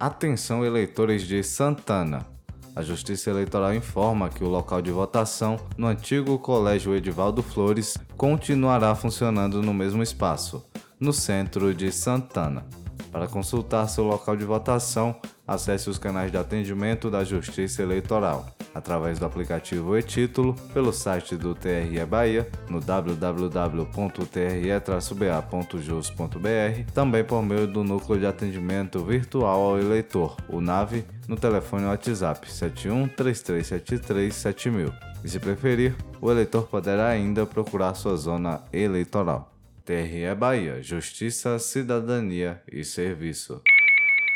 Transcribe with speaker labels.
Speaker 1: Atenção, eleitores de Santana. A Justiça Eleitoral informa que o local de votação no antigo Colégio Edivaldo Flores continuará funcionando no mesmo espaço, no centro de Santana. Para consultar seu local de votação, acesse os canais de atendimento da Justiça Eleitoral através do aplicativo e-Título, pelo site do TRE Bahia, no www.tre-ba.jus.br, também por meio do Núcleo de Atendimento Virtual ao Eleitor, o NAVE, no telefone WhatsApp 71 3373 7000. E se preferir, o eleitor poderá ainda procurar sua zona eleitoral. TRE Bahia, Justiça, Cidadania e Serviço.